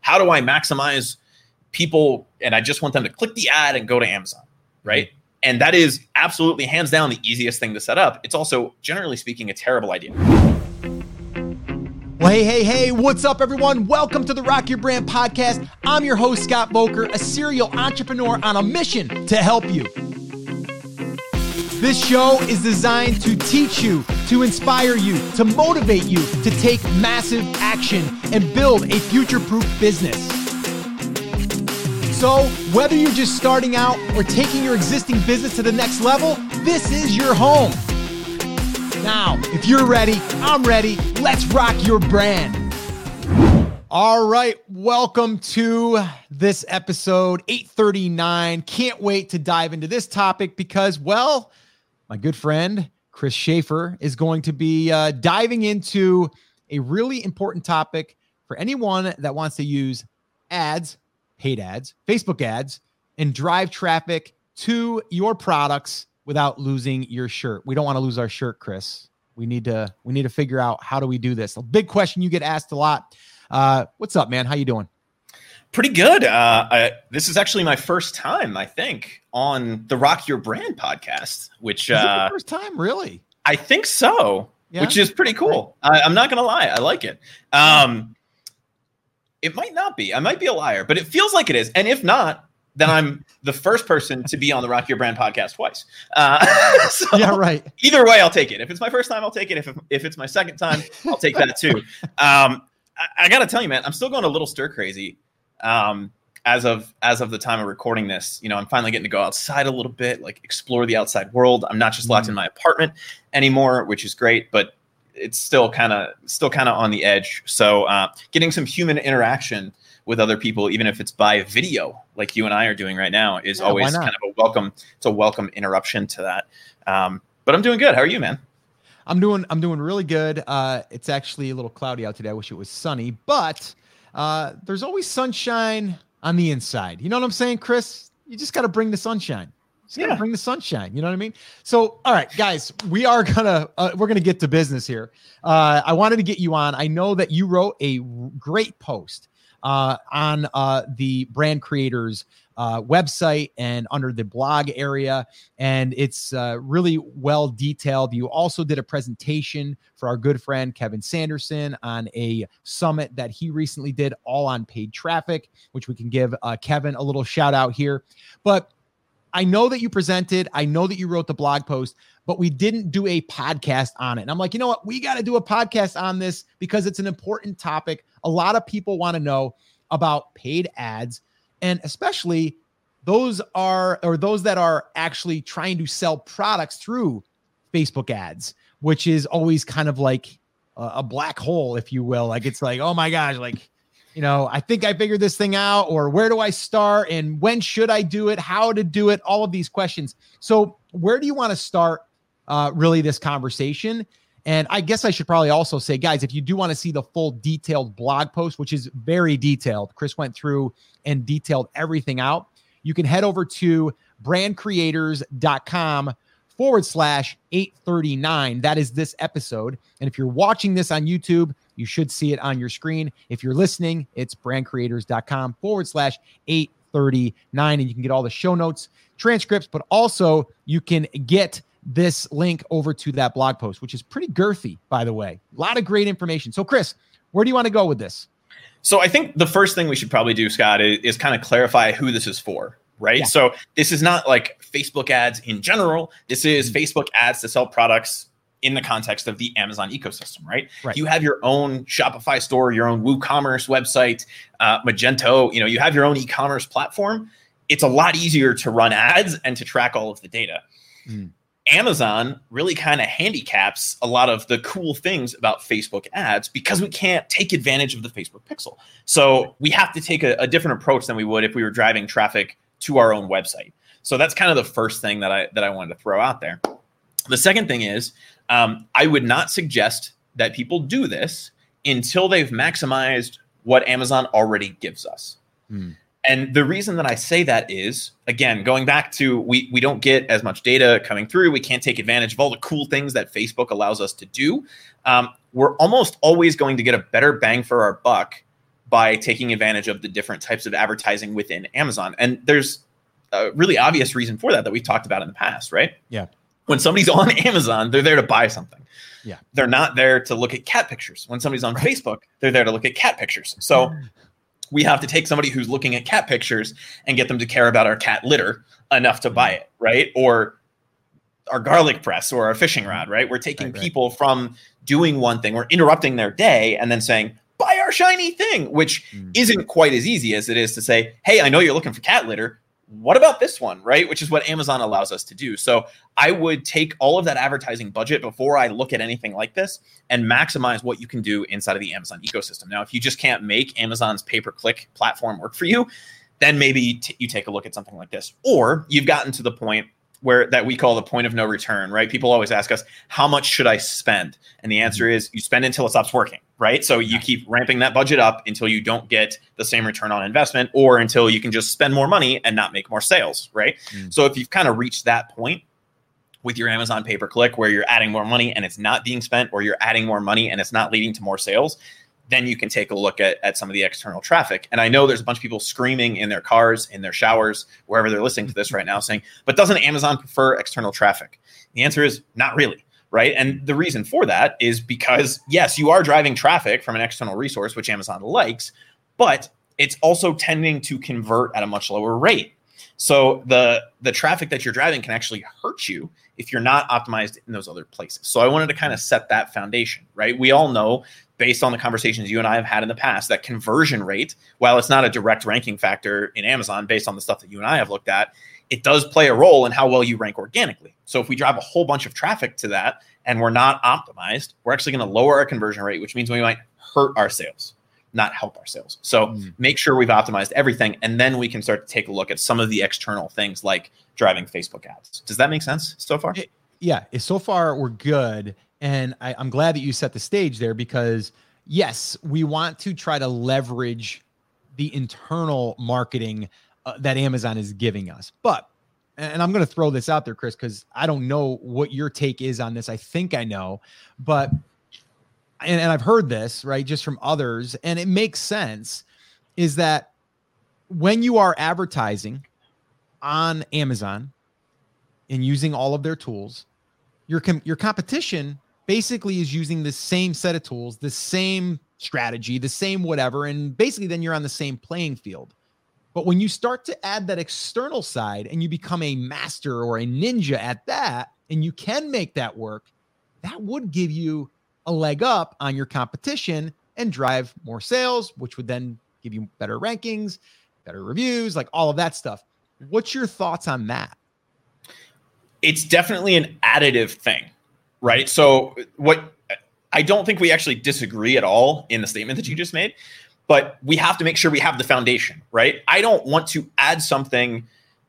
how do I maximize people and I just want them to click the ad and go to Amazon, right? And that is absolutely hands down the easiest thing to set up. It's also, generally speaking, a terrible idea. Well, hey, hey, hey, what's up, everyone? Welcome to the Rock Your Brand podcast. I'm your host, Scott Voelker, a serial entrepreneur on a mission to help you. This show is designed to teach you, to inspire you, to motivate you to take massive action and build a future proof business. So, whether you're just starting out or taking your existing business to the next level, this is your home. Now, if you're ready, I'm ready. Let's rock your brand. All right, welcome to this episode 839. Can't wait to dive into this topic because, well, my good friend Chris Schaefer is going to be uh, diving into a really important topic for anyone that wants to use ads, paid ads, Facebook ads, and drive traffic to your products without losing your shirt. We don't want to lose our shirt, Chris. We need to we need to figure out how do we do this. A big question you get asked a lot. Uh, what's up, man? How you doing? Pretty good. Uh, I, this is actually my first time, I think, on the Rock Your Brand podcast. Which uh, first time, really? I think so. Yeah. Which is pretty cool. I, am not gonna lie, I like it. Um, it might not be. I might be a liar, but it feels like it is. And if not, then I'm the first person to be on the Rock Your Brand podcast twice. Uh, so yeah, right. Either way, I'll take it. If it's my first time, I'll take it. If if it's my second time, I'll take that too. Um, I, I got to tell you, man, I'm still going a little stir crazy um, as of as of the time of recording this, you know, I'm finally getting to go outside a little bit, like explore the outside world. I'm not just locked mm in my apartment anymore, which is great, but it's still kind of still kind of on the edge. So, uh, getting some human interaction with other people, even if it's by video, like you and I are doing right now, is yeah, always kind of a welcome. It's a welcome interruption to that. Um, but I'm doing good. How are you, man? I'm doing I'm doing really good. Uh, it's actually a little cloudy out today. I wish it was sunny, but uh, there's always sunshine on the inside. You know what I'm saying, Chris? You just got to bring the sunshine. Just gotta bring the sunshine. You know what I mean? So, all right, guys, we are gonna uh, we're gonna get to business here. Uh, I wanted to get you on. I know that you wrote a great post uh, on uh, the brand creators uh, website and under the blog area. And it's uh, really well detailed. You also did a presentation for our good friend Kevin Sanderson on a summit that he recently did, all on paid traffic, which we can give uh, Kevin a little shout out here. But I know that you presented, I know that you wrote the blog post, but we didn't do a podcast on it. And I'm like, you know what? We got to do a podcast on this because it's an important topic. A lot of people want to know about paid ads and especially those are or those that are actually trying to sell products through Facebook ads, which is always kind of like a, a black hole, if you will. Like it's like, oh my gosh, like you know, I think I figured this thing out, or where do I start, and when should I do it, how to do it, all of these questions. So, where do you want to start, uh, really, this conversation? And I guess I should probably also say, guys, if you do want to see the full detailed blog post, which is very detailed, Chris went through and detailed everything out. You can head over to brandcreators.com forward slash 839. That is this episode. And if you're watching this on YouTube, you should see it on your screen. If you're listening, it's brandcreators.com forward slash 839. And you can get all the show notes, transcripts, but also you can get this link over to that blog post, which is pretty girthy, by the way. A lot of great information. So, Chris, where do you want to go with this? So, I think the first thing we should probably do, Scott, is, is kind of clarify who this is for, right? Yeah. So, this is not like Facebook ads in general. This is mm-hmm. Facebook ads to sell products in the context of the Amazon ecosystem, right? right? You have your own Shopify store, your own WooCommerce website, uh, Magento. You know, you have your own e-commerce platform. It's a lot easier to run ads and to track all of the data. Mm. Amazon really kind of handicaps a lot of the cool things about Facebook ads because we can't take advantage of the Facebook pixel. So we have to take a, a, different approach than we would if we were driving traffic to our own website. So that's kind of the first thing that I that I wanted to throw out there. The second thing is um, I would not suggest that people do this until they've maximized what Amazon already gives us. Mm. And the reason that I say that is, again, going back to we we don't get as much data coming through. We can't take advantage of all the cool things that Facebook allows us to do. Um, we're almost always going to get a better bang for our buck by taking advantage of the different types of advertising within Amazon. And there's a really obvious reason for that that we've talked about in the past, right? Yeah. When somebody's on Amazon, they're there to buy something. Yeah. They're not there to look at cat pictures. When somebody's on right. Facebook, they're there to look at cat pictures. So we have to take somebody who's looking at cat pictures and get them to care about our cat litter enough to buy it, right? Or our garlic press or our fishing rod, right? We're taking right, right. people from doing one thing, we're interrupting their day and then saying, buy our shiny thing, which mm. isn't quite as easy as it is to say, hey, I know you're looking for cat litter. What about this one, right? Which is what Amazon allows us to do. So I would take all of that advertising budget before I look at anything like this and maximize what you can do inside of the Amazon ecosystem. Now, if you just can't make Amazon's pay per click platform work for you, then maybe t- you take a look at something like this. Or you've gotten to the point where that we call the point of no return, right? People always ask us, how much should I spend? And the answer mm-hmm. is you spend until it stops working, right? So you keep ramping that budget up until you don't get the same return on investment or until you can just spend more money and not make more sales, right? Mm. So if you've kind of reached that point with your Amazon pay per click where you're adding more money and it's not being spent or you're adding more money and it's not leading to more sales, then you can take a look at, at some of the external traffic. And I know there's a bunch of people screaming in their cars, in their showers, wherever they're listening to this right now, saying, but doesn't Amazon prefer external traffic? The answer is not really. Right. And the reason for that is because, yes, you are driving traffic from an external resource, which Amazon likes, but it's also tending to convert at a much lower rate. So the the traffic that you're driving can actually hurt you if you're not optimized in those other places. So I wanted to kind of set that foundation, right? We all know based on the conversations you and I have had in the past, that conversion rate, while it's not a direct ranking factor in Amazon based on the stuff that you and I have looked at, it does play a role in how well you rank organically. So if we drive a whole bunch of traffic to that and we're not optimized, we're actually going to lower our conversion rate, which means we might hurt our sales, not help our sales. So mm. make sure we've optimized everything and then we can start to take a look at some of the external things like driving Facebook ads. Does that make sense so far? Yeah, so far we're good. And I, I'm glad that you set the stage there because, yes, we want to try to leverage the internal marketing uh, that Amazon is giving us. But, and I'm going to throw this out there, Chris, because I don't know what your take is on this. I think I know, but, and, and I've heard this, right, just from others, and it makes sense is that when you are advertising on Amazon and using all of their tools, your com- your competition basically is using the same set of tools, the same strategy, the same whatever. And basically, then you're on the same playing field. But when you start to add that external side and you become a master or a ninja at that, and you can make that work, that would give you a leg up on your competition and drive more sales, which would then give you better rankings, better reviews, like all of that stuff. What's your thoughts on that? It's definitely an additive thing right? So what I don't think we actually disagree at all in the statement that you just made, but we have to make sure we have the foundation, right? I don't want to add something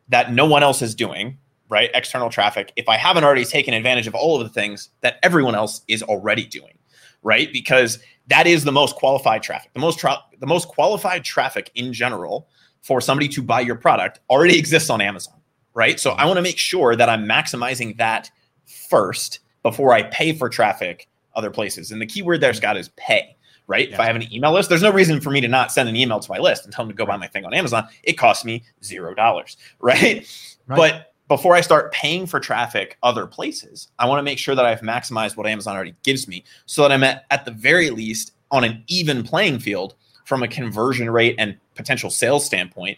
that no one else is doing, right? External traffic if I haven't already taken advantage of all of the things that everyone else is already doing, right? Because that is the most qualified traffic. The most tra- the most qualified traffic in general for somebody to buy your product already exists on Amazon, right? So I want to make sure that I'm maximizing that first before I pay for traffic other places. And the keyword there, Scott, is pay. Right. Yeah. If I have an email list, there's no reason for me to not send an email to my list and tell them to go buy my thing on Amazon. It costs me zero dollars. Right? right. But before I start paying for traffic other places, I want to make sure that I've maximized what Amazon already gives me so that I'm at, at the very least on an even playing field from a conversion rate and potential sales standpoint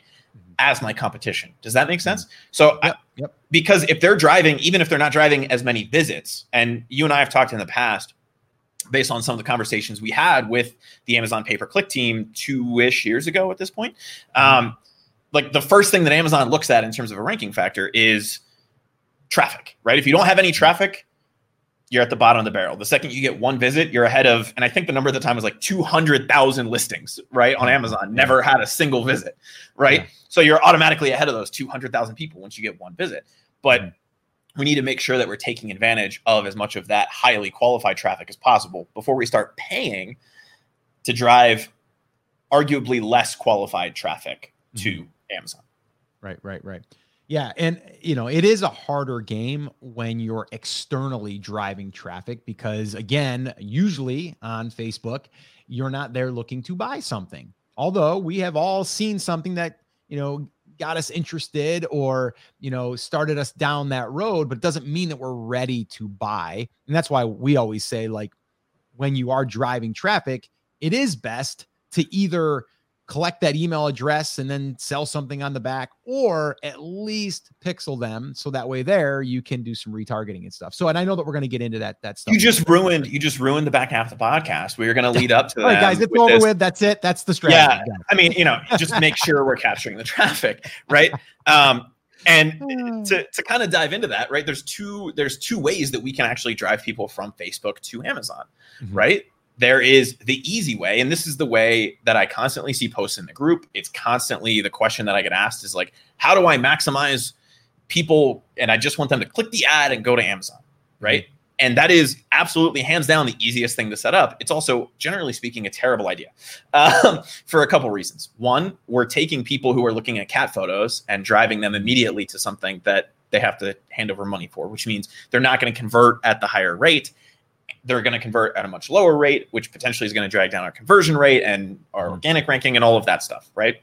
as my competition. Does that make mm-hmm. sense? So, yep, yep. because if they're driving, even if they're not driving as many visits, and you and I have talked in the past, based on some of the conversations we had with the Amazon pay per click team two ish years ago at this point, mm-hmm. Like the first thing that Amazon looks at in terms of a ranking factor is traffic, right? If you don't have any traffic, you're at the bottom of the barrel. The second you get one visit, you're ahead of, and I think the number at the time was like 200,000 listings, right? On Amazon, never had a single visit, right? Yeah. So you're automatically ahead of those 200,000 people once you get one visit. But mm-hmm. we need to make sure that we're taking advantage of as much of that highly qualified traffic as possible before we start paying to drive arguably less qualified traffic to mm-hmm. Amazon. Right, right, right. Yeah, and you know, it is a harder game when you're externally driving traffic because again, usually on Facebook, you're not there looking to buy something. Although we have all seen something that, you know, got us interested or, you know, started us down that road, but it doesn't mean that we're ready to buy. And that's why we always say, like, when you are driving traffic, it is best to either collect that email address and then sell something on the back or at least pixel them so that way there you can do some retargeting and stuff. So and i know that we're going to get into that that stuff you just ruined you just ruined the back half of the podcast. We are going to lead up to all right guys it's over this. with. That's it. That's the strategy. Yeah. I mean you know just make sure we're capturing the traffic right? Um and to, to kind of dive into that right there's two there's two ways that we can actually drive people from facebook to amazon mm-hmm. right there is the easy way and this is the way that i constantly see posts in the group. It's constantly the question that i get asked is like how do i maximize people? And i just want them to click the ad and go to amazon right? And that is absolutely hands down the easiest thing to set up. It's also generally speaking a terrible idea um, for a couple reasons. One we're taking people who are looking at cat photos and driving them immediately to something that they have to hand over money for which means they're not going to convert at the higher rate they're going to convert at a much lower rate, which potentially is going to drag down our conversion rate and our mm-hmm. organic ranking and all of that stuff, right?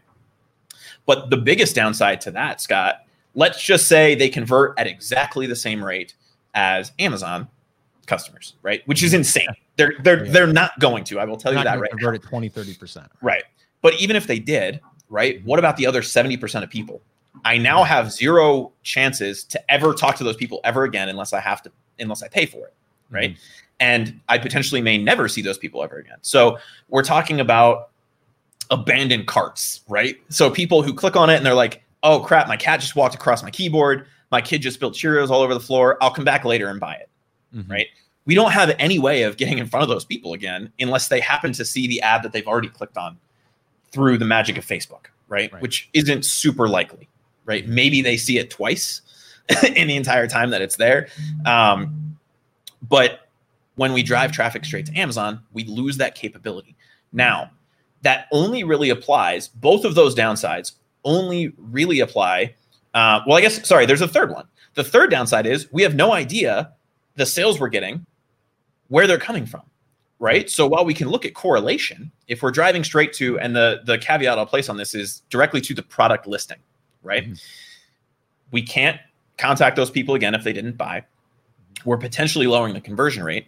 But the biggest downside to that, Scott, let's just say they convert at exactly the same rate as Amazon customers, right? Which is insane. They're they're yeah. they're not going to. I will tell you that right. Convert at 20, 30%. Right. But even if they did, right, what about the other 70% of people? I now have zero chances to ever talk to those people ever again unless I have to unless I pay for it. Right. Mm-hmm and I potentially may never see those people ever again. So we're talking about abandoned carts, right? So people who click on it and they're like, "Oh crap, my cat just walked across my keyboard. My kid just spilled Cheerios all over the floor. I'll come back later and buy it." Mm-hmm. Right? We don't have any way of getting in front of those people again unless they happen to see the ad that they've already clicked on through the magic of Facebook, right? right. Which isn't super likely, right? Maybe they see it twice in the entire time that it's there. Um, but when we drive traffic straight to Amazon, we lose that capability. Now, that only really applies, both of those downsides only really apply. Uh, well, I guess, sorry, there's a third one. The third downside is we have no idea the sales we're getting, where they're coming from, right? So while we can look at correlation, if we're driving straight to, and the, the caveat I'll place on this is directly to the product listing, right? Mm-hmm. We can't contact those people again if they didn't buy. We're potentially lowering the conversion rate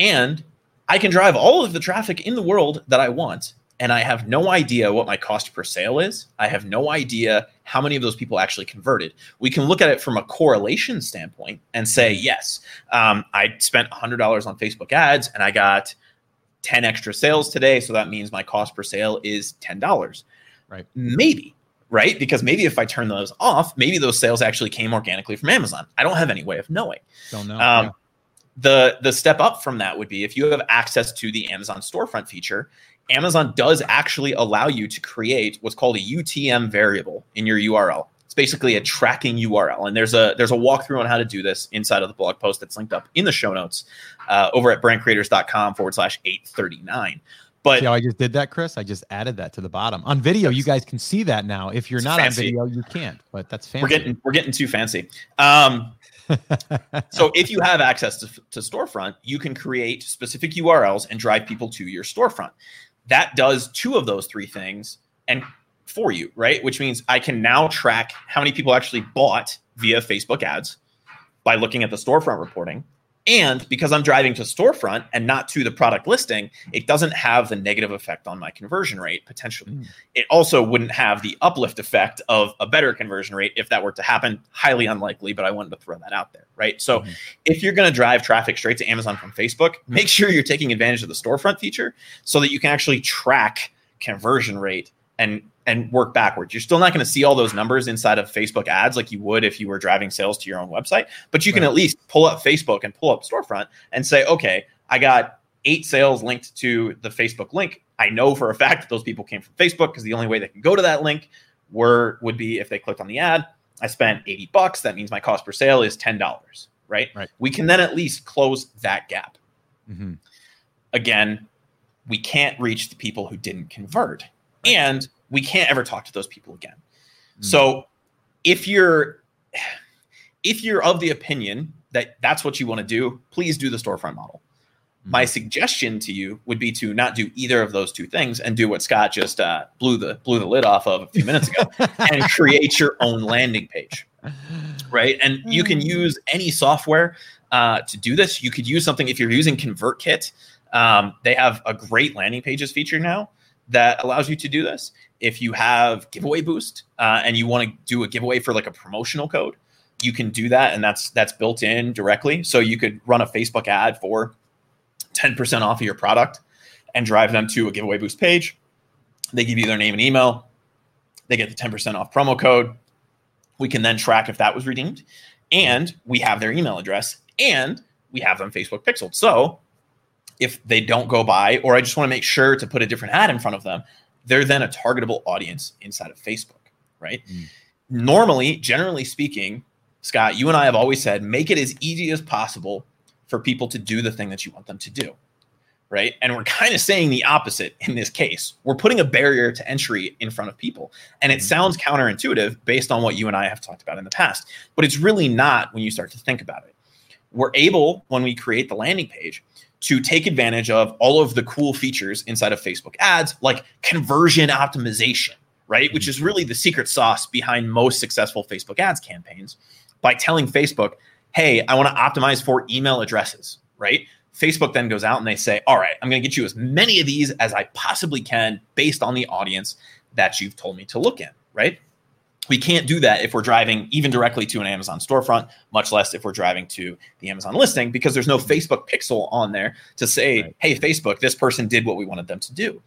and I can drive all of the traffic in the world that I want. And I have no idea what my cost per sale is. I have no idea how many of those people actually converted. We can look at it from a correlation standpoint and say, yes, um, I spent $100 on Facebook ads and I got 10 extra sales today. So that means my cost per sale is $10. Right. Maybe right? Because maybe if I turn those off, maybe those sales actually came organically from Amazon. I don't have any way of knowing. Don't know. Um, yeah the the step up from that would be if you have access to the Amazon storefront feature, Amazon does actually allow you to create what's called a UTM variable in your URL. It's basically a tracking URL, and there's a there's a walkthrough on how to do this inside of the blog post that's linked up in the show notes uh, over at brandcreators.com forward slash 839. But see how I just did that, Chris? I just added that to the bottom on video. You guys can see that now. If you're not fancy. on video, you can't. But that's fancy. We're getting we're getting too fancy. Um, so if you have access to, to storefront, you can create specific URLs and drive people to your storefront. That does two of those three things and for you, right? Which means I can now track how many people actually bought via Facebook ads by looking at the storefront reporting. And because I'm driving to storefront and not to the product listing, it doesn't have the negative effect on my conversion rate potentially. Mm. It also wouldn't have the uplift effect of a better conversion rate if that were to happen. Highly unlikely, but I wanted to throw that out there, right? So mm. if you're going to drive traffic straight to Amazon from Facebook, make sure you're taking advantage of the storefront feature so that you can actually track conversion rate and and work backwards. You're still not going to see all those numbers inside of Facebook ads like you would if you were driving sales to your own website, but you can right. at least pull up Facebook and pull up storefront and say, okay, I got eight sales linked to the Facebook link. I know for a fact that those people came from Facebook because the only way they can go to that link were would be if they clicked on the ad. I spent 80 bucks. That means my cost per sale is $10, right? right. We can then at least close that gap. Mm-hmm. Again, we can't reach the people who didn't convert. Right. And we can't ever talk to those people again. Mm. So if you're if you're of the opinion that that's what you want to do, please do the storefront model. My suggestion to you would be to not do either of those two things and do what Scott just uh, blew the blew the lid off of a few minutes ago and create your own landing page, right? And you can use any software uh, to do this. You could use something if you're using ConvertKit. Um, they have a great landing pages feature now that allows you to do this. If you have Giveaway Boost uh, and you want to do a giveaway for like a promotional code, you can do that, and that's that's built in directly. So you could run a Facebook ad for 10% off of your product and drive them to a giveaway boost page. They give you their name and email. They get the 10% off promo code. We can then track if that was redeemed. And we have their email address and we have them Facebook pixeled. So if they don't go by, or I just want to make sure to put a different ad in front of them, they're then a targetable audience inside of Facebook, right? Mm. Normally, generally speaking, Scott, you and I have always said make it as easy as possible for people to do the thing that you want them to do. Right. And we're kind of saying the opposite in this case. We're putting a barrier to entry in front of people. And it mm-hmm. sounds counterintuitive based on what you and I have talked about in the past, but it's really not when you start to think about it. We're able, when we create the landing page, to take advantage of all of the cool features inside of Facebook ads, like conversion optimization, right? Which mm-hmm. is really the secret sauce behind most successful Facebook ads campaigns by telling Facebook, hey, I want to optimize for email addresses, right? Facebook then goes out and they say, all right, I'm going to get you as many of these as I possibly can based on the audience that you've told me to look in, right? We can't do that if we're driving even directly to an Amazon storefront, much less if we're driving to the Amazon listing, because there's no Facebook pixel on there to say, right. hey, Facebook, this person did what we wanted them to do.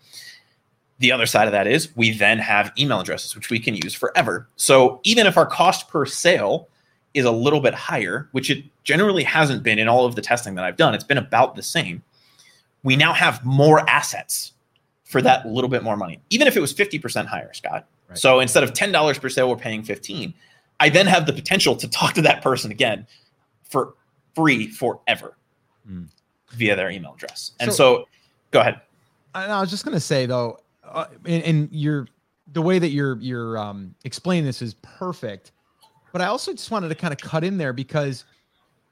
The other side of that is we then have email addresses, which we can use forever. So even if our cost per sale is a little bit higher, which it generally hasn't been in all of the testing that I've done. It's been about the same. We now have more assets for that little bit more money, even if it was 50% higher, Scott. Right. So instead of $10 per sale, we're paying 15. I then have the potential to talk to that person again for free forever mm. via their email address. And so, so go ahead. I, was just going to say though, uh, and, and you're, the way that you're, you're um, explaining this is perfect but I also just wanted to kind of cut in there because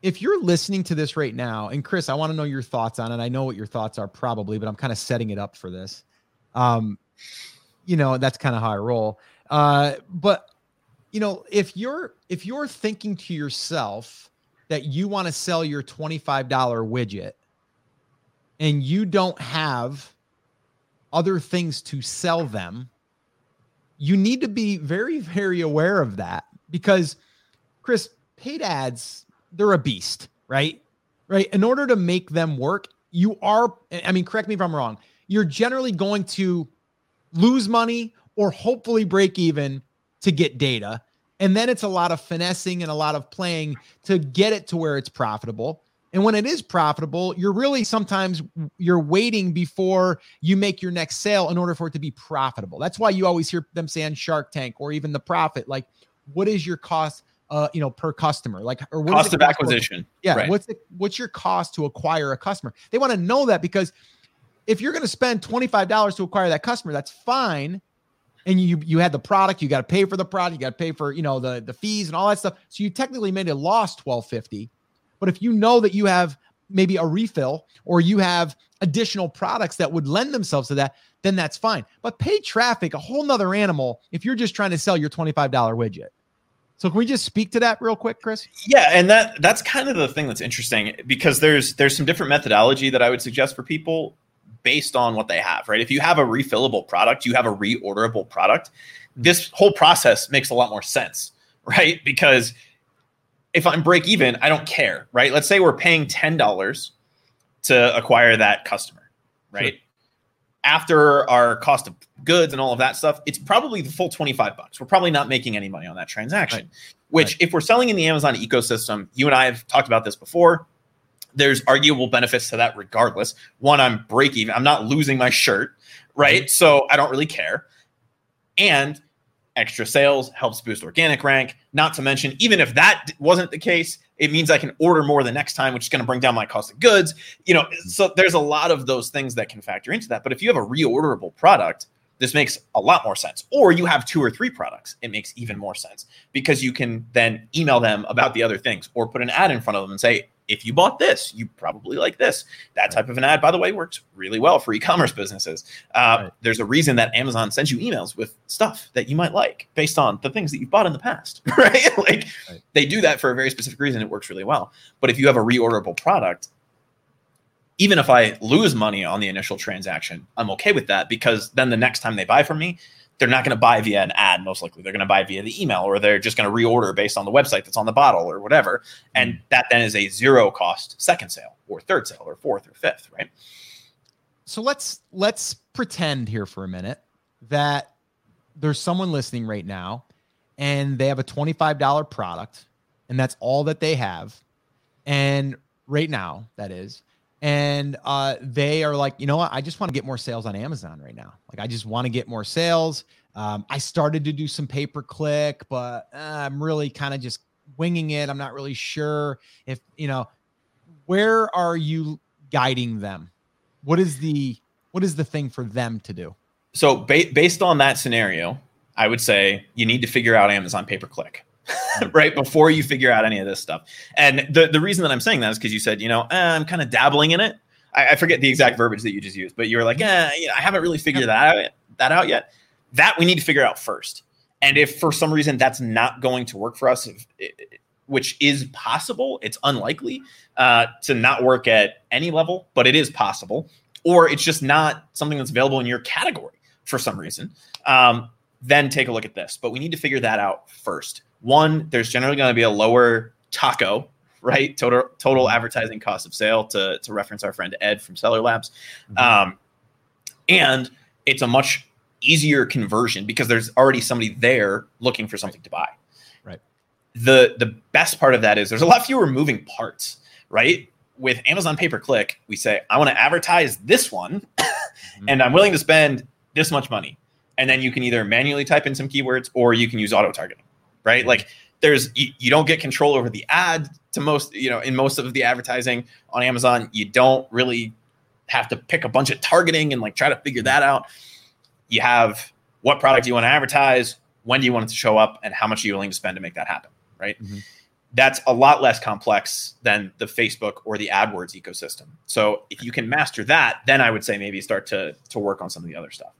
if you're listening to this right now, and Chris, I want to know your thoughts on it. I know what your thoughts are probably, but I'm kind of setting it up for this. Um, you know, that's kind of how I roll. Uh, but you know, if you're if you're thinking to yourself that you want to sell your $25 widget and you don't have other things to sell them, you need to be very, very aware of that because Chris, paid ads, they're a beast, right? Right. In order to make them work, you are, I mean, correct me if I'm wrong, you're generally going to lose money or hopefully break even to get data. And then it's a lot of finessing and a lot of playing to get it to where it's profitable. And when it is profitable, you're really sometimes you're waiting before you make your next sale in order for it to be profitable. That's why you always hear them saying Shark Tank or even the profit, like what is your cost uh, you know, per customer, like or what cost of acquisition. Yeah, right. what's the what's your cost to acquire a customer? They want to know that because if you're going to spend twenty five dollars to acquire that customer, that's fine. And you you had the product, you got to pay for the product, you got to pay for you know the the fees and all that stuff. So you technically made a loss twelve fifty. But if you know that you have maybe a refill or you have additional products that would lend themselves to that, then that's fine. But paid traffic, a whole nother animal if you're just trying to sell your $25 widget. So can we just speak to that real quick, Chris? Yeah, and that that's kind of the thing that's interesting because there's there's some different methodology that I would suggest for people based on what they have, right? If you have a refillable product, you have a reorderable product, this whole process makes a lot more sense, right? Because if I'm break even, I don't care, right? Let's say we're paying $10 to acquire that customer, right? Sure. After our cost of goods and all of that stuff, it's probably the full 25 bucks. We're probably not making any money on that transaction, right. which right. if we're selling in the Amazon ecosystem, you and I have talked about this before. There's arguable benefits to that regardless. One, I'm break even. I'm not losing my shirt, right? Mm-hmm. So I don't really care. And extra sales helps boost organic rank. Not to mention, even if that wasn't the case, it means I can order more the next time, which is going to bring down my cost of goods. You know, so there's a lot of those things that can factor into that. But if you have a reorderable product, this makes a lot more sense. Or you have two or three products, it makes even more sense because you can then email them about the other things or put an ad in front of them and say, if you bought this, you probably like this. That type of an ad, by the way, works really well for e-commerce businesses. Uh, right. There's a reason that Amazon sends you emails with stuff that you might like based on the things that you've bought in the past, right? like right. they do that for a very specific reason. It works really well. But if you have a reorderable product, even if I lose money on the initial transaction, I'm okay with that because then the next time they buy from me, they're not going to buy via an ad most likely. They're going to buy via the email or they're just going to reorder based on the website that's on the bottle or whatever. And mm-hmm. that then is a zero cost second sale or third sale or fourth or fifth right? So let's let's pretend here for a minute that there's someone listening right now and they have a $25 product and that's all that they have. And right now that is and uh, they are like, you know what? I just want to get more sales on Amazon right now. Like, I just want to get more sales. Um, I started to do some pay per click, but uh, I'm really kind of just winging it. I'm not really sure if you know. Where are you guiding them? What is the what is the thing for them to do? So, ba- based on that scenario, I would say you need to figure out Amazon pay per click. right before you figure out any of this stuff. And the the reason that I'm saying that is because you said, you know, eh, I'm kind of dabbling in it. I, I, forget the exact verbiage that you just used, but you were like, yeah, you know, I haven't really figured that out, that out yet. That we need to figure out first. And if for some reason that's not going to work for us, if, which is possible, it's unlikely uh, to not work at any level, but it is possible, or it's just not something that's available in your category for some reason. Um, then take a look at this. But we need to figure that out first one, there's generally going to be a lower taco, right? Total total mm-hmm. advertising cost of sale to to reference our friend Ed from Seller Labs, mm-hmm. um, and it's a much easier conversion because there's already somebody there looking for something to buy. Right. The the best part of that is there's a lot fewer moving parts, right? With Amazon pay per click, we say I want to advertise this one, mm-hmm. and I'm willing to spend this much money, and then you can either manually type in some keywords or you can use auto targeting right? Like there's you, you, don't get control over the ad to most you know in most of the advertising on Amazon. You don't really have to pick a bunch of targeting and like try to figure that out. You have what product you want to advertise, when do you want it to show up, and how much are you willing to spend to make that happen, right? Mm-hmm. That's a lot less complex than the Facebook or the AdWords ecosystem. So if you can master that, then I would say maybe start to to work on some of the other stuff.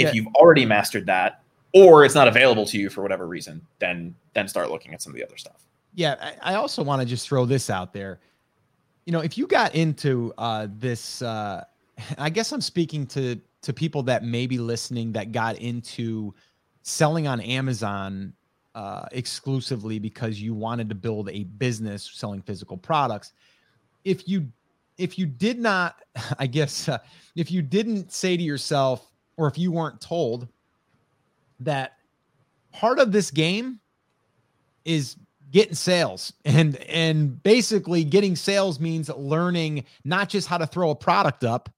If yeah. you've already mastered that, or it's not available to you for whatever reason, then then start looking at some of the other stuff. Yeah, I, I also want to just throw this out there. You know, if you got into uh, this, uh, I guess I'm speaking to to people that may be listening that got into selling on Amazon uh, exclusively because you wanted to build a business selling physical products. If you if you did not, I guess, uh, if you didn't say to yourself, or if you weren't told that part of this game is getting sales. And and basically getting sales means learning not just how to throw a product up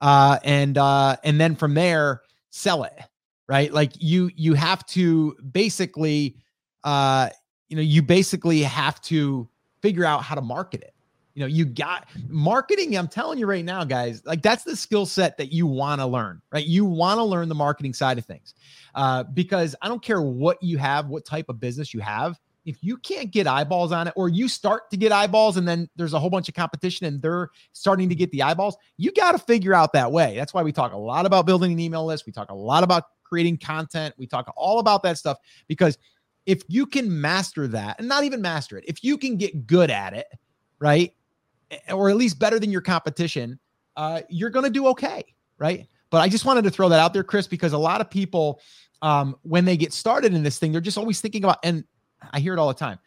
uh and uh and then from there sell it right? Like you you have to basically uh you know you basically have to figure out how to market it you know, you got marketing. I'm telling you right now, guys, like that's the skill set that you want to learn, right? You want to learn the marketing side of things uh, because I don't care what you have, what type of business you have. If you can't get eyeballs on it, or you start to get eyeballs and then there's a whole bunch of competition and they're starting to get the eyeballs, you got to figure out that way. That's why we talk a lot about building an email list. We talk a lot about creating content. We talk all about that stuff because if you can master that and not even master it, if you can get good at it, right? Or at least better than your competition, uh, you're going to do okay, right? But I just wanted to throw that out there, Chris, because a lot of people, um, when they get started in this thing, they're just always thinking about, and I hear it all the time.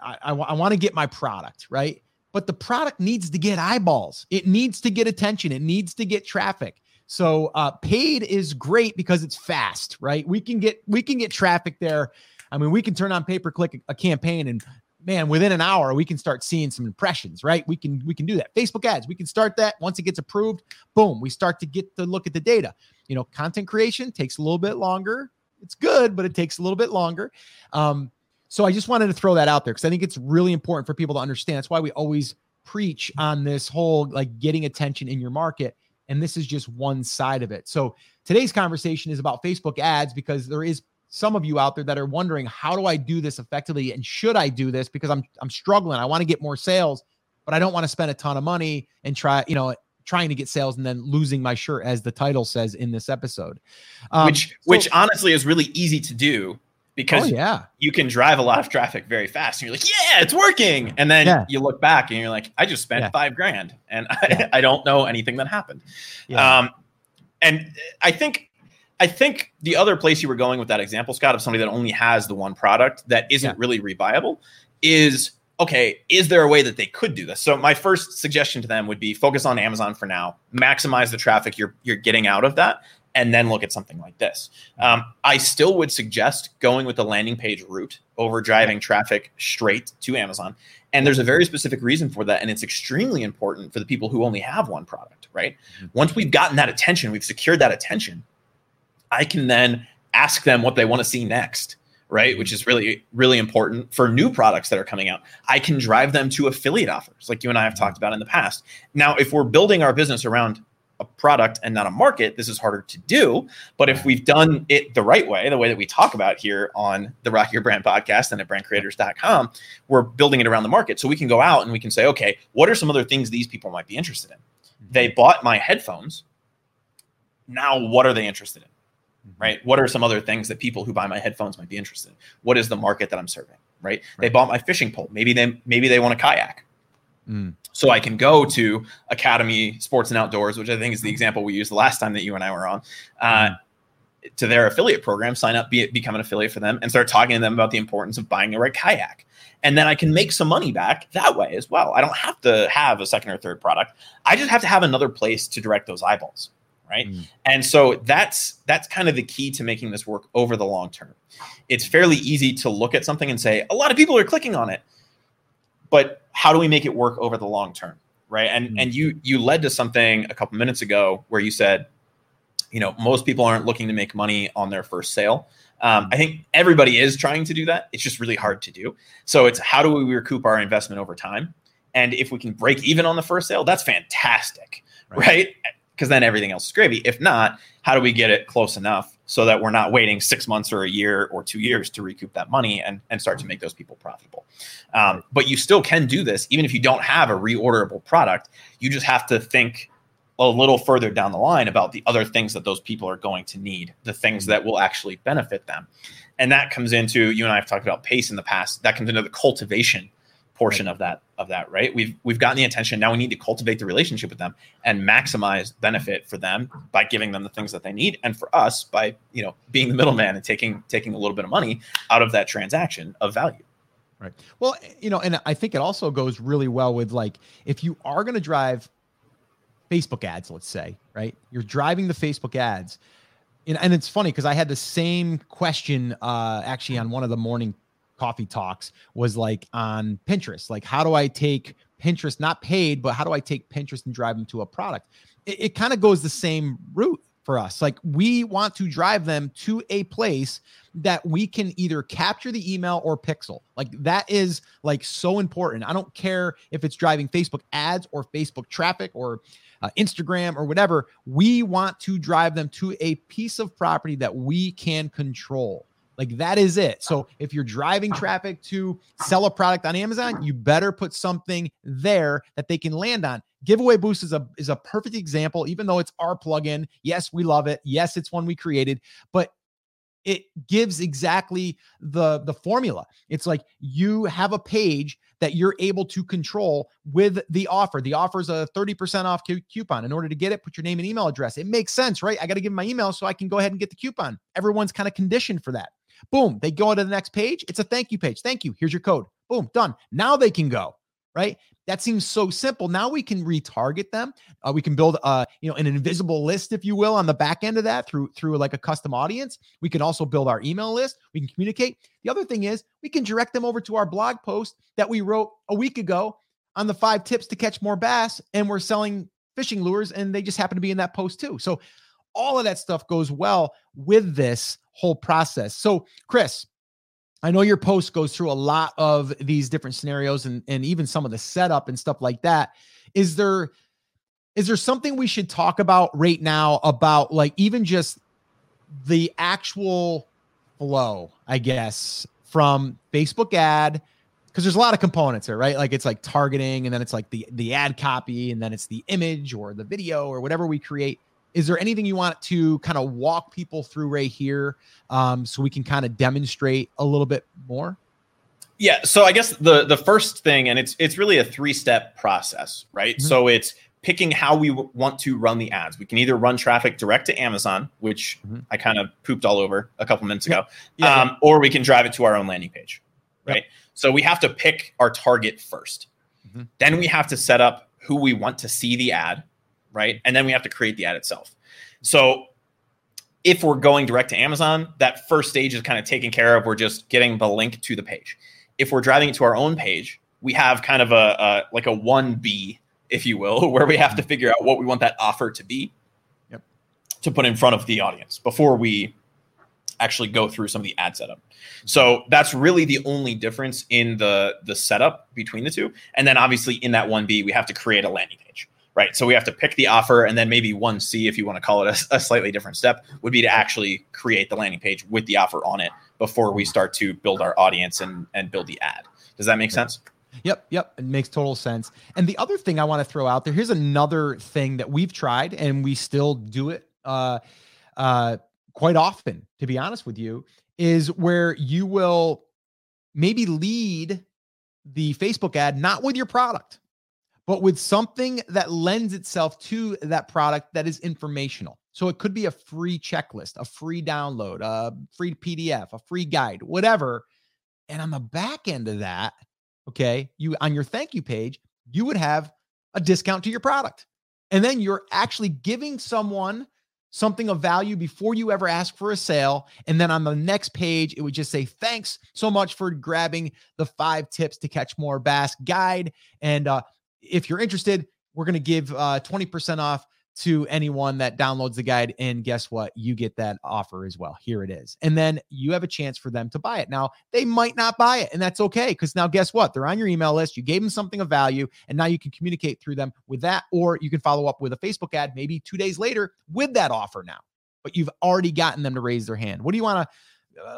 I, I, I want to get my product, right? But the product needs to get eyeballs. It needs to get attention. It needs to get traffic. So uh, paid is great because it's fast, right? We can get we can get traffic there. I mean, we can turn on pay per click a, a campaign and man, within an hour, we can start seeing some impressions, right? We can we can do that. Facebook ads, we can start that. Once it gets approved, boom, we start to get to look at the data. You know, content creation takes a little bit longer. It's good, but it takes a little bit longer. Um, so I just wanted to throw that out there because I think it's really important for people to understand. That's why we always preach on this whole like getting attention in your market. And this is just one side of it. So today's conversation is about Facebook ads because there is some of you out there that are wondering how do I do this effectively and should I do this because I'm I'm struggling. I want to get more sales. but I don't want to spend a ton of money and try, you know, trying to get sales and then losing my shirt, as the title says in this episode. Um, which, so, which honestly is really easy to do because oh, yeah. you can drive a lot of traffic very fast and you're like, yeah, it's working. And then yeah. you look back and you're like, I just spent yeah. five grand and I, I, don't know anything that happened. Um, and I think I think the other place you were going with that example, Scott, of somebody that only has the one product that isn't yeah. really reviable is okay, is there a way that they could do this? So my first suggestion to them would be focus on Amazon for now, maximize the traffic you're you're getting out of that, and then look at something like this. Um, I still would suggest going with the landing page route over driving traffic straight to Amazon. And there's a very specific reason for that. And it's extremely important for the people who only have one product, right? Mm-hmm. Once we've gotten that attention, we've secured that attention, I can then ask them what they want to see next, right? Which is mm-hmm. really, really important for new products that are coming out. I can drive them to affiliate offers, like you and I have talked mm-hmm. about in the past. Now, if we're building our business around a product and not a market, this is harder to do. But if we've done it the right way, the way that we talk about here on the Rock Your Brand podcast and at brandcreators.com, we're building it around the market. So we can go out and we can say, okay, what are some other things these people might be interested in? They mm-hmm. bought my headphones. Now, what are they interested in? Mm-hmm. right? What are some other things that people who buy my headphones might be interested in? What is the market that I'm serving, right? right. They bought my fishing pole. Maybe they maybe they want a kayak. Mm. So I can go to Academy Sports and Outdoors, which I think is the example we used the last time that you and I were on, uh, mm. to their affiliate program, sign up, be, become an affiliate for them, and start talking to them about the importance of buying the right kayak. And then I can make some money back that way as well. I don't have to have a second or third product. I just have to have another place to direct those eyeballs right? Mm. and so that's that's kind of the key to making this work over the long term. It's fairly easy to look at something and say a lot of people are clicking on it but how do we make it work over the long term right? And mm. and you you led to something a couple minutes ago where you said you know most people aren't looking to make money on their first sale. Um, i think everybody is trying to do that. It's just really hard to do. So it's how do we recoup our investment over time? And if we can break even on the first sale that's fantastic right, right? Because then everything else is gravy. If not, how do we get it close enough so that we're not waiting six months or a year or two years to recoup that money and, and start to make those people profitable? Um, but you still can do this even if you don't have a reorderable product. You just have to think a little further down the line about the other things that those people are going to need, the things that will actually benefit them. And that comes into you and I have talked about pace in the past. That comes into the cultivation portion of that of that right? We've we've gotten the attention. Now we need to cultivate the relationship with them and maximize benefit for them by giving them the things that they need and for us by you know being the middleman and taking taking a little bit of money out of that transaction of value. Right. Well you know and i think it also goes really well with like if you are going to drive facebook ads let's say right? You're driving the facebook ads. And, and it's funny because i had the same question uh actually on one of the morning coffee talks was like on Pinterest. Like, how do I take Pinterest, not paid, but how do I take Pinterest and drive them to a product? It, it kind of goes the same route for us. Like, we want to drive them to a place that we can either capture the email or pixel. Like, that is like so important. I don't care if it's driving Facebook ads or Facebook traffic or uh, Instagram or whatever. We want to drive them to a piece of property that we can control. Like that is it. So if you're driving traffic to sell a product on Amazon, you better put something there that they can land on. Giveaway Boost is a is a perfect example. Even though it's our plugin, yes, we love it. Yes, it's one we created, but it gives exactly the the formula. It's like you have a page that you're able to control with the offer. The offer is a 30% off coupon. In order to get it, put your name and email address. It makes sense, right? I got to give my email so I can go ahead and get the coupon. Everyone's kind of conditioned for that. Boom, they go to the next page. It's a thank you page. Thank you. Here's your code. Boom, done. Now they can go, right? That seems so simple. Now we can retarget them. Uh, we can build, uh, you know, an invisible list, if you will, on the back end of that through through like a custom audience. We can also build our email list. We can communicate. The other thing is we can direct them over to our blog post that we wrote a week ago on the five tips to catch more bass, and we're selling fishing lures, and they just happen to be in that post too. So all of that stuff goes well with this whole process. So, Chris, I know your post goes through a lot of these different scenarios and, and even some of the setup and stuff like that. Is there is there something we should talk about right now about like even just the actual flow, I guess, from Facebook ad because there's a lot of components there, right? Like it's like targeting, and then it's like the the ad copy, and then it's the image or the video or whatever we create. Is there anything you want to kind of walk people through right here, um, so we can kind of demonstrate a little bit more? Yeah. So I guess the the first thing, and it's it's really a three step process, right? Mm-hmm. So it's picking how we w- want to run the ads. We can either run traffic direct to Amazon, which mm-hmm. I kind of pooped all over a couple minutes ago, yeah, um, or we can drive it to our own landing page, right? Yep. So we have to pick our target 1st mm-hmm. Then we have to set up who we want to see the ad, right? And then we have to create the ad itself. So if we're going direct to Amazon, that first stage is kind of taken care of. We're just getting the link to the page. If we're driving it to our own page, we have kind of a, a like a 1B, if you will, where we have to figure out what we want that offer to be yep. to put in front of the audience before we actually go through some of the ad setup. So that's really the only difference in the the setup between the two. And then obviously in that 1B, we have to create a landing page, right? So we have to pick the offer and then maybe 1C, if you want to call it a, a slightly different step, would be to actually create the landing page with the offer on it before we start to build our audience and, and build the ad. Does that make sense? Yep, yep, it makes total sense. And the other thing I want to throw out there, here's another thing that we've tried and we still do it. Uh, uh, quite often, to be honest with you, is where you will maybe lead the Facebook ad not with your product, but with something that lends itself to that product that is informational. So it could be a free checklist, a free download, a free PDF, a free guide, whatever. And on the back end of that, okay, you on your thank you page, you would have a discount to your product. And then you're actually giving someone something of value before you ever ask for a sale. And then on the next page, it would just say, Thanks so much for grabbing the five tips to catch more bass guide. And uh, if you're interested, we're going to give uh, 20% off to anyone that downloads the guide. And guess what? You get that offer as well. Here it is. And then you have a chance for them to buy it. Now, they might not buy it, and that's okay. Because now, guess what? They're on your email list. You gave them something of value, and now you can communicate through them with that, or you can follow up with a Facebook ad maybe two days later with that offer now. But you've already gotten them to raise their hand. What do you want to?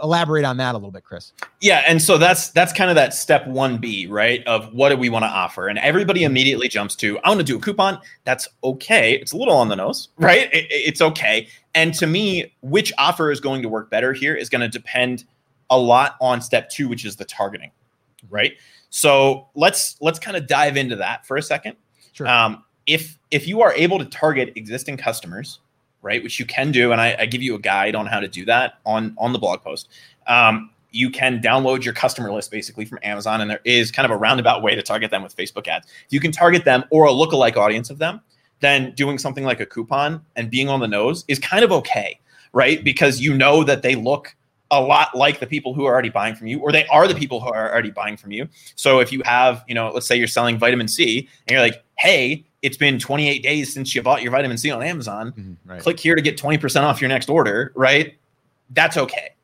Elaborate on that a little bit chris. Yeah and so that's that's kind of that step 1b right of what do we want to offer? And everybody immediately jumps to i want to do a coupon. That's okay. It's a little on the nose right? It, it's okay. And to me which offer is going to work better here is going to depend a lot on step two which is the targeting right? So let's let's kind of dive into that for a second. Sure. um, if if you are able to target existing customers right? Which you can do, and I, I, give you a guide on how to do that on on the blog post. Um, you can download your customer list basically from Amazon, and there is kind of a roundabout way to target them with Facebook ads. If you can target them or a lookalike audience of them, then doing something like a coupon and being on the nose is kind of okay, right? Because you know that they look a lot like the people who are already buying from you, or they are the people who are already buying from you. So if you have, you know, let's say you're selling vitamin C, and you're like, hey, it's been 28 days since you bought your vitamin C on Amazon. Mm-hmm, right. Click here to get 20% off your next order, right? That's okay.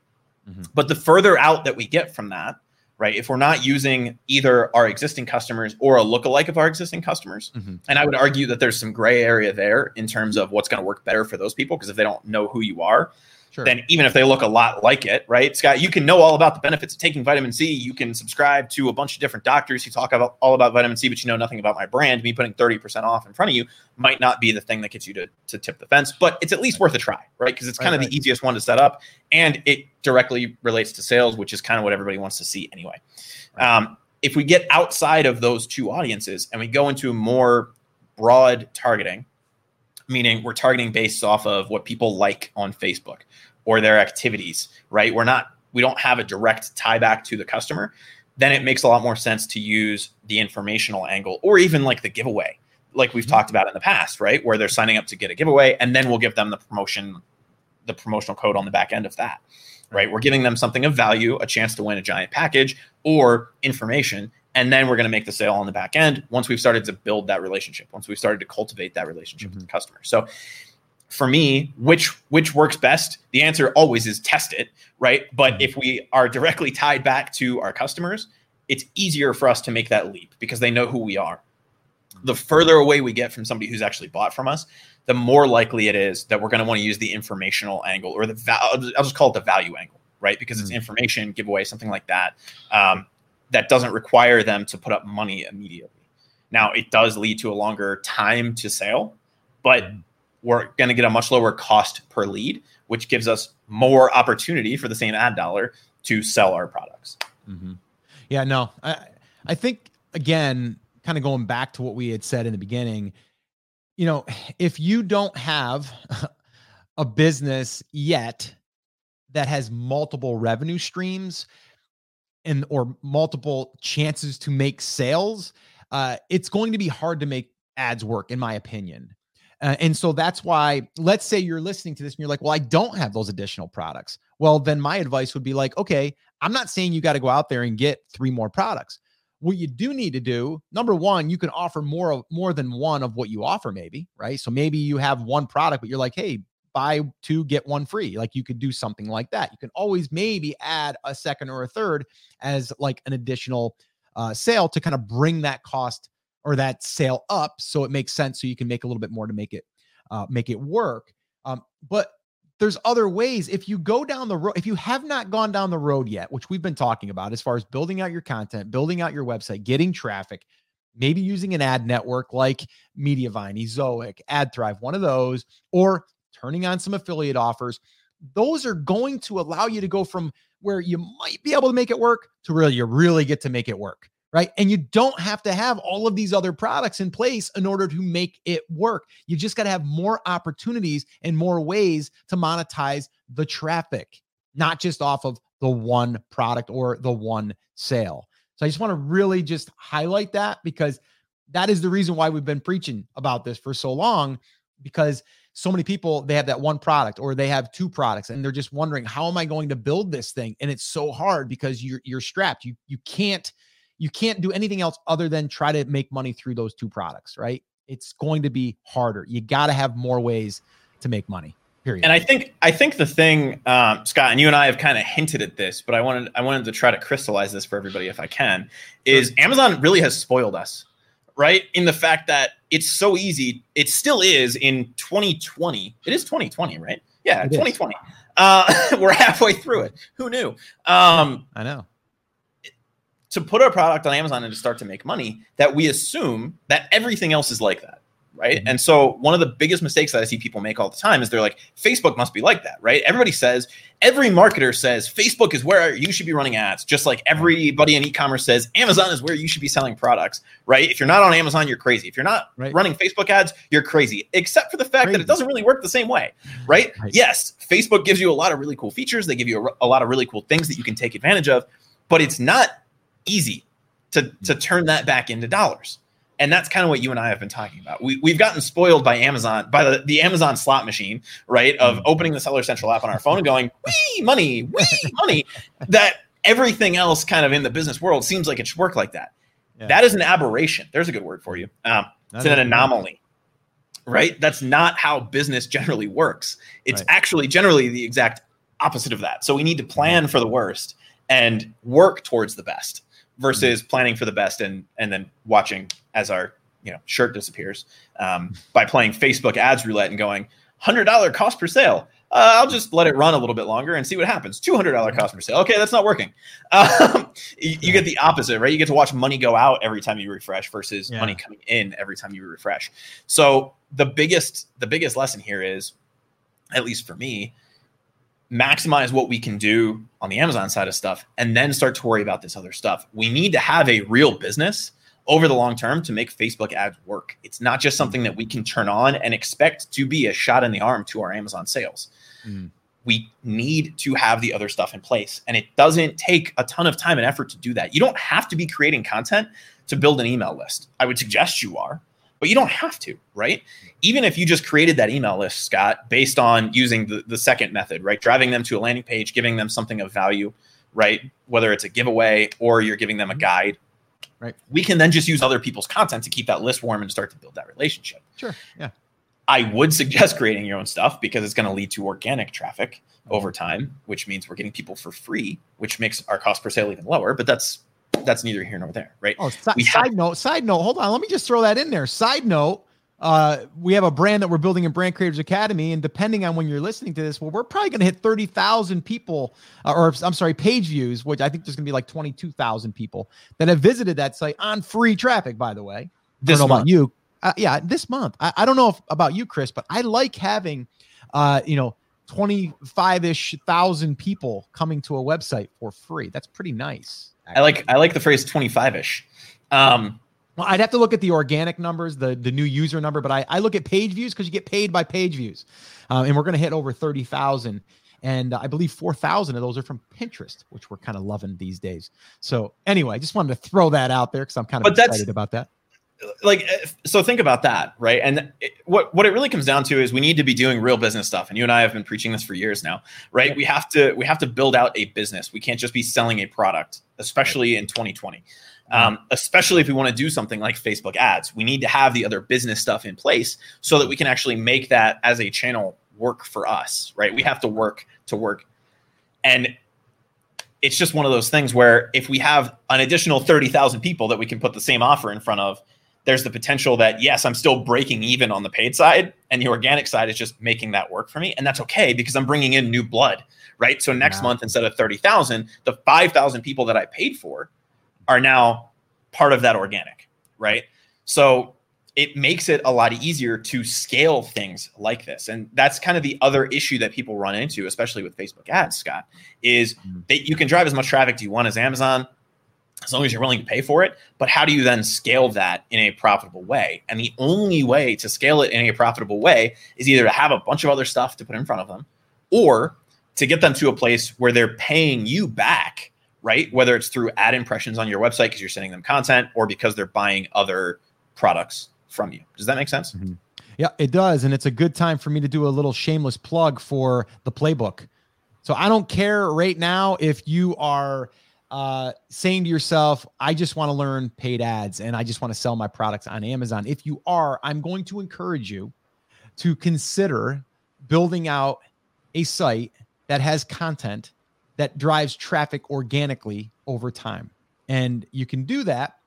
Mm-hmm. But the further out that we get from that, right? If we're not using either our existing customers or a lookalike of our existing customers, mm-hmm. and I would argue that there's some gray area there in terms of what's going to work better for those people because if they don't know who you are, Sure. then even if they look a lot like it, right? Scott, you can know all about the benefits of taking vitamin C. You can subscribe to a bunch of different doctors who talk about all about vitamin C, but you know nothing about my brand. Me putting 30% off in front of you might not be the thing that gets you to, to tip the fence, but it's at least worth a try, right? Because it's kind right, of right. the easiest one to set up and it directly relates to sales, which is kind of what everybody wants to see anyway. Right. Um, if we get outside of those two audiences and we go into more broad targeting, meaning we're targeting based off of what people like on Facebook or their activities, right? We're not, we don't have a direct tie back to the customer. Then it makes a lot more sense to use the informational angle or even like the giveaway, like we've mm-hmm. talked about in the past, right? Where they're signing up to get a giveaway and then we'll give them the promotion, the promotional code on the back end of that, right? We're giving them something of value, a chance to win a giant package or information and then we're going to make the sale on the back end once we've started to build that relationship once we've started to cultivate that relationship mm-hmm. with the customer so for me which which works best the answer always is test it right but mm-hmm. if we are directly tied back to our customers it's easier for us to make that leap because they know who we are the further away we get from somebody who's actually bought from us the more likely it is that we're going to want to use the informational angle or the val- i'll just call it the value angle right because it's mm-hmm. information giveaway something like that um, that doesn't require them to put up money immediately. Now, it does lead to a longer time to sale, but mm-hmm. we're going to get a much lower cost per lead, which gives us more opportunity for the same ad dollar to sell our products. Mm-hmm. Yeah, no, I, I think again, kind of going back to what we had said in the beginning, you know, if you don't have a business yet that has multiple revenue streams and or multiple chances to make sales, uh, it's going to be hard to make ads work, in my opinion. Uh, and so that's why, let's say you're listening to this and you're like, well, I don't have those additional products. Well, then my advice would be like, okay, I'm not saying you got to go out there and get three more products. What you do need to do, number one, you can offer more of more than one of what you offer, maybe, right? So maybe you have one product, but you're like, hey, buy two, get one free. Like you could do something like that. You can always maybe add a second or a third as like an additional uh, sale to kind of bring that cost or that sale up so it makes sense so you can make a little bit more to make it uh, make it work um, but there's other ways if you go down the road if you have not gone down the road yet which we've been talking about as far as building out your content building out your website getting traffic maybe using an ad network like mediavine ezoic adthrive one of those or turning on some affiliate offers those are going to allow you to go from where you might be able to make it work to where you really get to make it work right? And you don't have to have all of these other products in place in order to make it work. You just got to have more opportunities and more ways to monetize the traffic, not just off of the one product or the one sale. So I just want to really just highlight that because that is the reason why we've been preaching about this for so long because so many people they have that one product or they have two products and they're just wondering how am I going to build this thing and it's so hard because you're you're strapped you you can't you can't do anything else other than try to make money through those two products, right? It's going to be harder. You got to have more ways to make money. Period. And I think I think the thing, um, Scott, and you and I have kind of hinted at this, but I wanted I wanted to try to crystallize this for everybody if I can. Is Amazon really has spoiled us, right? In the fact that it's so easy. It still is in 2020. It is 2020, right? Yeah, it 2020. Uh, we're halfway through it. Who knew? Um, I know to put our product on Amazon and to start to make money that we assume that everything else is like that. Right. Mm-hmm. And so one of the biggest mistakes that I see people make all the time is they're like, Facebook must be like that. Right. Everybody says, every marketer says Facebook is where you should be running ads, just like everybody in e commerce says Amazon is where you should be selling products. Right. If you're not on Amazon, you're crazy. If you're not right. running Facebook ads, you're crazy, except for the fact crazy. that it doesn't really work the same way. Right? right. Yes. Facebook gives you a lot of really cool features, they give you a, a lot of really cool things that you can take advantage of, but it's not easy to to turn that back into dollars. And that's kind of what you and I have been talking about. We, we've gotten spoiled by Amazon, by the, the Amazon slot machine, right? Of mm. opening the Seller Central app on our phone and going, wee, money, wee, money. that everything else kind of in the business world seems like it should work like that. Yeah. That is an aberration. There's a good word for you. Um, it's an anomaly, right? That's not how business generally works. It's right. actually generally the exact opposite of that. So we need to plan for the worst and work towards the best versus planning for the best and and then watching as our you know shirt disappears um, by playing Facebook ads roulette and going hundred dollar cost per sale. Uh, I'll just let it run a little bit longer and see what happens. Two hundred dollar cost per sale. Okay, that's not working. Um, you, you, get the opposite, right? You get to watch money go out every time you refresh versus yeah. money coming in every time you refresh. So the biggest the biggest lesson here is, at least for me, maximize what we can do on the Amazon side of stuff and then start to worry about this other stuff. We need to have a real business over the long term to make Facebook ads work. It's not just something that we can turn on and expect to be a shot in the arm to our Amazon sales. Mm. We need to have the other stuff in place. And it doesn't take a ton of time and effort to do that. You don't have to be creating content to build an email list. I would suggest you are but you don't have to, right? Even if you just created that email list, Scott, based on using the, the second method, right? Driving them to a landing page, giving them something of value, right? Whether it's a giveaway or you're giving them a mm-hmm. guide, right? We can then just use other people's content to keep that list warm and start to build that relationship. Sure. Yeah. I would suggest creating your own stuff because it's going to lead to organic traffic over time, which means we're getting people for free, which makes our cost per sale even lower. But that's that's neither here nor there, right? Oh, si- side have- note, side note. Hold on, let me just throw that in there. Side note. uh, we have a brand that we're building in Brand Creators Academy, and depending on when you're listening to this, well, we're probably going to hit thirty thousand people, uh, or I'm sorry, page views, which I think there's going to be like twenty two thousand people that have visited that site on free traffic. By the way, this I don't know month. about you, uh, yeah, this month. I, I don't know if, about you, Chris, but I like having, uh, you know, twenty five ish thousand people coming to a website for free. That's pretty nice. I like I like the phrase twenty five ish. Um, Well, I'd have to look at the organic numbers, the the new user number, but I, I look at page views because you get paid by page views, uh, and we're going to hit over thirty thousand, and I believe four thousand of those are from Pinterest, which we're kind of loving these days. So anyway, I just wanted to throw that out there because I'm kind of But excited about that. Like uh, so think about that right? And it, what what it really comes down to is we need to be doing real business stuff and you and i have been preaching this for years now right? We have to we have to build out a business. We can't just be selling a product especially in 2020 um, especially if we want to do something like facebook ads. We need to have the other business stuff in place so that we can actually make that as a channel work for us right? We have to work to work. And it's just one of those things where if we have an additional 30,000 people that we can put the same offer in front of there's the potential that yes, I'm still breaking even on the paid side, and the organic side is just making that work for me, and that's okay because I'm bringing in new blood, right? So next Yeah. month, instead of thirty thousand, the five thousand people that I paid for are now part of that organic, right? So it makes it a lot easier to scale things like this, and that's kind of the other issue that people run into, especially with Facebook ads. Scott is Mhm. that you can drive as much traffic as you want as Amazon as long as you're willing to pay for it. But how do you then scale that in a profitable way? And the only way to scale it in a profitable way is either to have a bunch of other stuff to put in front of them or to get them to a place where they're paying you back, right? Whether it's through ad impressions on your website because you're sending them content or because they're buying other products from you. Does that make sense? Mm-hmm. Yeah, it does. And it's a good time for me to do a little shameless plug for the playbook. So I don't care right now if you are uh, saying to yourself, I just want to learn paid ads and I just want to sell my products on Amazon. If you are, I'm going to encourage you to consider building out a site that has content that drives traffic organically over time. And you can do that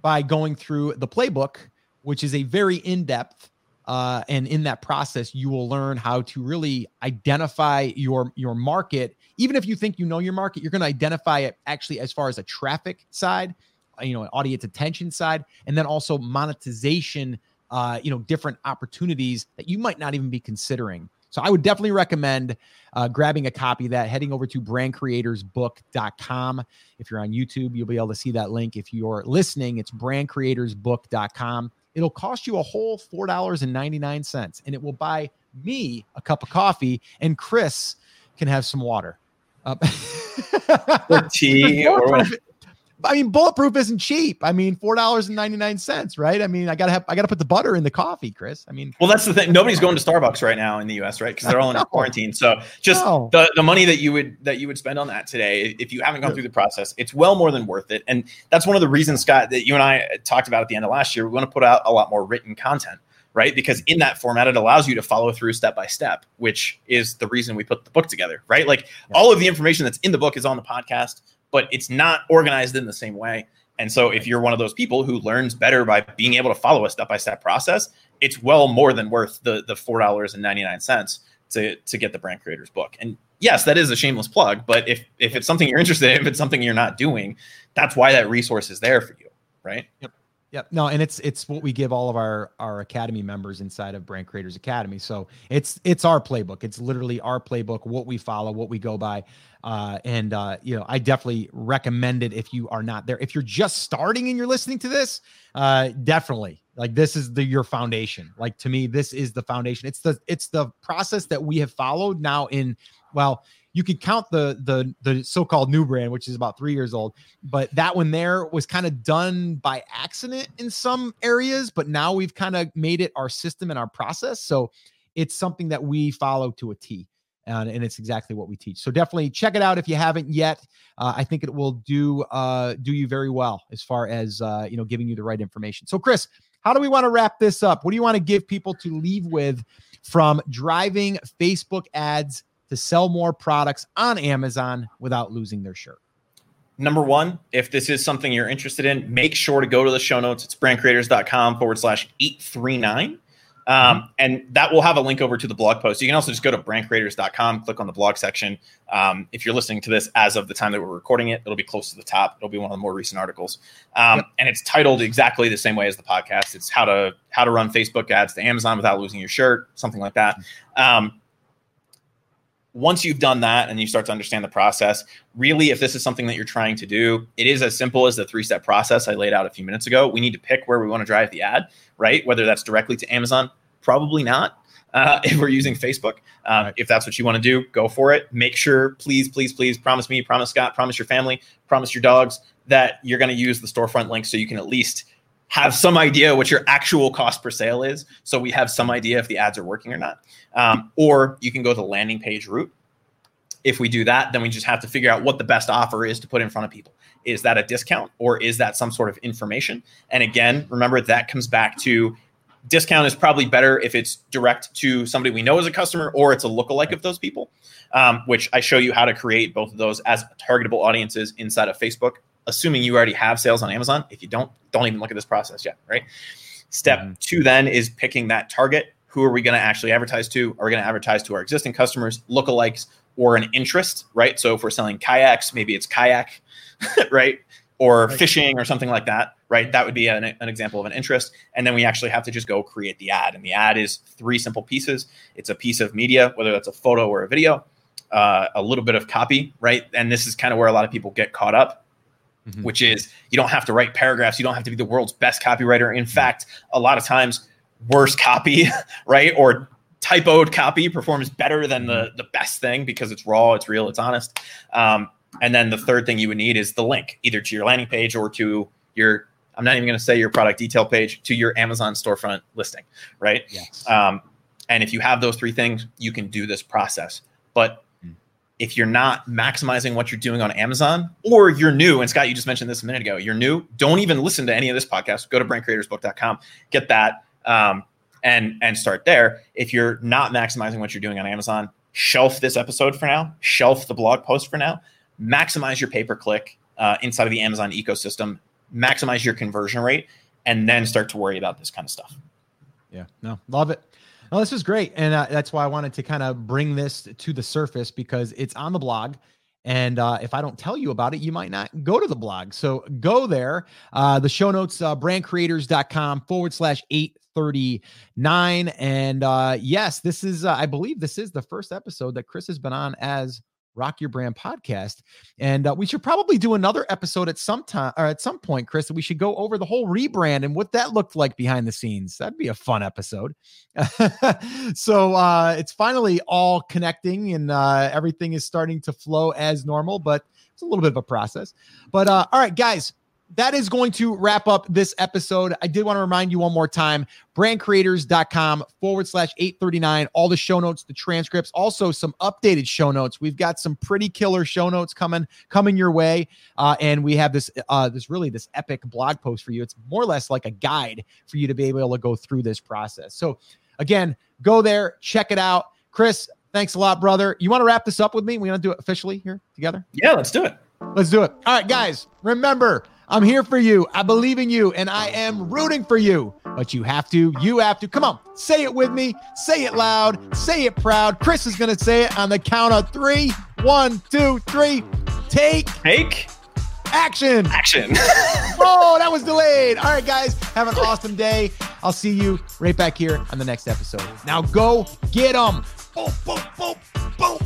by going through the playbook, which is a very in depth uh, and in that process you will learn how to really identify your your market even if you think you know your market you're going to identify it actually as far as a traffic side you know an audience attention side and then also monetization uh, you know different opportunities that you might not even be considering. So i would definitely recommend uh, grabbing a copy of that heading over to brandcreatorsbook.com if you're on youtube you'll be able to see that link. If you're listening it's brandcreatorsbook.com it'll cost you a whole $4.99 and it will buy me a cup of coffee and chris can have some water uh, Or tea or I mean, bulletproof isn't cheap. I mean, four dollars and ninety nine cents, right? I mean, I gotta have, I gotta put the butter in the coffee, Chris. I mean, Well, that's the thing. Nobody's going to Starbucks right now in the U.S., right? Because they're all in No. quarantine. So just No. the, the money that you would that you would spend on that today, if you haven't gone through the process, it's well more than worth it. And that's one of the reasons, Scott, that you and I talked about at the end of last year. We want to put out a lot more written content, right? Because in that format, it allows you to follow through step by step, which is the reason we put the book together, right? Like all of the information that's in the book is on the podcast, but it's not organized in the same way. And so, if you're one of those people who learns better by being able to follow a step by step process, it's well more than worth the the four dollars and ninety nine cents to to get the brand creators book. And yes, that is a shameless plug, but if if it's something you're interested in, if it's something you're not doing, that's why that resource is there for you, right? Yep. No, and it's it's what we give all of our our academy members inside of Brand Creators Academy. So it's it's our playbook. It's literally our playbook, what we follow, what we go by. Uh, and uh, you know, I definitely recommend it if you are not there. If you're just starting and you're listening to this, uh, definitely like this is the your foundation. Like to me, this is the foundation. It's the it's the process that we have followed now in well, you could count the the the so-called new brand, which is about three years old, but that one there was kind of done by accident in some areas, but now we've kind of made it our system and our process. So it's something that we follow to a T. And, and it's exactly what we teach. So definitely check it out if you haven't yet. Uh, I think it will do uh, do you very well as far as uh, you know giving you the right information. So Chris, how do we want to wrap this up? What do you want to give people to leave with from driving Facebook ads to sell more products on Amazon without losing their shirt? Number one, if this is something you're interested in, make sure to go to the show notes. It's brandcreators.com forward slash 839. Um, and that will have a link over to the blog post. You can also just go to brandcreators.com, click on the blog section. Um, if you're listening to this as of the time that we're recording it, it'll be close to the top. It'll be one of the more recent articles. Um, yep. And it's titled exactly the same way as the podcast. It's how to how to run Facebook ads to Amazon without losing your shirt, something like that. Um, once you've done that and you start to understand the process, really, if this is something that you're trying to do, it is as simple as the three step process I laid out a few minutes ago. We need to pick where we want to drive the ad, right? Whether that's directly to Amazon, probably not. Uh, if we're using Facebook, uh, right. if that's what you want to do, go for it. Make sure, please, please, please promise me, promise Scott, promise your family, promise your dogs that you're going to use the storefront link so you can at least have some idea what your actual cost per sale is. So we have some idea if the ads are working or not. Um, or you can go the landing page route. If we do that, then we just have to figure out what the best offer is to put in front of people. Is that a discount or is that some sort of information? And again, remember that comes back to discount is probably better if it's direct to somebody we know as a customer or it's a lookalike of those people, um, which I show you how to create both of those as targetable audiences inside of Facebook assuming you already have sales on Amazon. If you don't, don't even look at this process yet, right? Step mm-hmm. two then is picking that target. Who are we going to actually advertise to? Are we going to advertise to our existing customers, lookalikes, or an interest, right? So if we're selling kayaks, maybe it's kayak, right? Or right. fishing or something like that, right? That would be an, an example of an interest. And then we actually have to just go create the ad. And the ad is three simple pieces it's a piece of media, whether that's a photo or a video, uh, a little bit of copy, right? And this is kind of where a lot of people get caught up mm-hmm. which is you don't have to write paragraphs. You don't have to be the world's best copywriter. In mm-hmm. fact, a lot of times, worse copy, right? Or typoed copy performs better than the, mm-hmm. the best thing because it's raw, it's real, it's honest. Um, and then the third thing you would need is the link either to your landing page or to your, I'm not even going to say your product detail page, to your Amazon storefront listing, right? Yes. Um, and if you have those three things, you can do this process. But if you're not maximizing what you're doing on Amazon or you're new, and Scott, you just mentioned this a minute ago, you're new, don't even listen to any of this podcast. Go to brandcreatorsbook.com, get that, um, and and start there. If you're not maximizing what you're doing on Amazon, shelf this episode for now, shelf the blog post for now, maximize your pay per click uh, inside of the Amazon ecosystem, maximize your conversion rate, and then start to worry about this kind of stuff. Yeah, no, love it. No, this is great, and uh, that's why I wanted to kind of bring this to the surface because it's on the blog. And uh, if I don't tell you about it, you might not go to the blog. So go there. Uh, the show notes, uh, brandcreators.com forward slash 839. And uh, yes, this is, uh, I believe this is the first episode that Chris has been on as Rock Your Brand podcast. And uh, we should probably do another episode at some time or at some point, Chris. We should go over the whole rebrand and what that looked like behind the scenes. That'd be a fun episode. so uh, it's finally all connecting and uh, everything is starting to flow as normal, but it's a little bit of a process. But uh, all right, guys, that is going to wrap up this episode. I did want to remind you one more time brandcreators.com forward slash 839. All the show notes, the transcripts, also some updated show notes. We've got some pretty killer show notes coming coming your way. Uh, and we have this uh, this really this epic blog post for you. It's more or less like a guide for you to be able to go through this process. So again, go there, check it out. Chris, thanks a lot, brother. You want to wrap this up with me? We want to do it officially here together? Yeah, let's do it. Let's do it. All right, guys, remember I'm here for you. I believe in you and I am rooting for you. But you have to, you have to. Come on, say it with me. Say it loud. Say it proud. Chris is going to say it on the count of three. One, two, three. Take. Take. Action. Action. oh, that was delayed. All right, guys, have an awesome day. I'll see you right back here on the next episode. Now go get them. Boom, boom, boom, boom.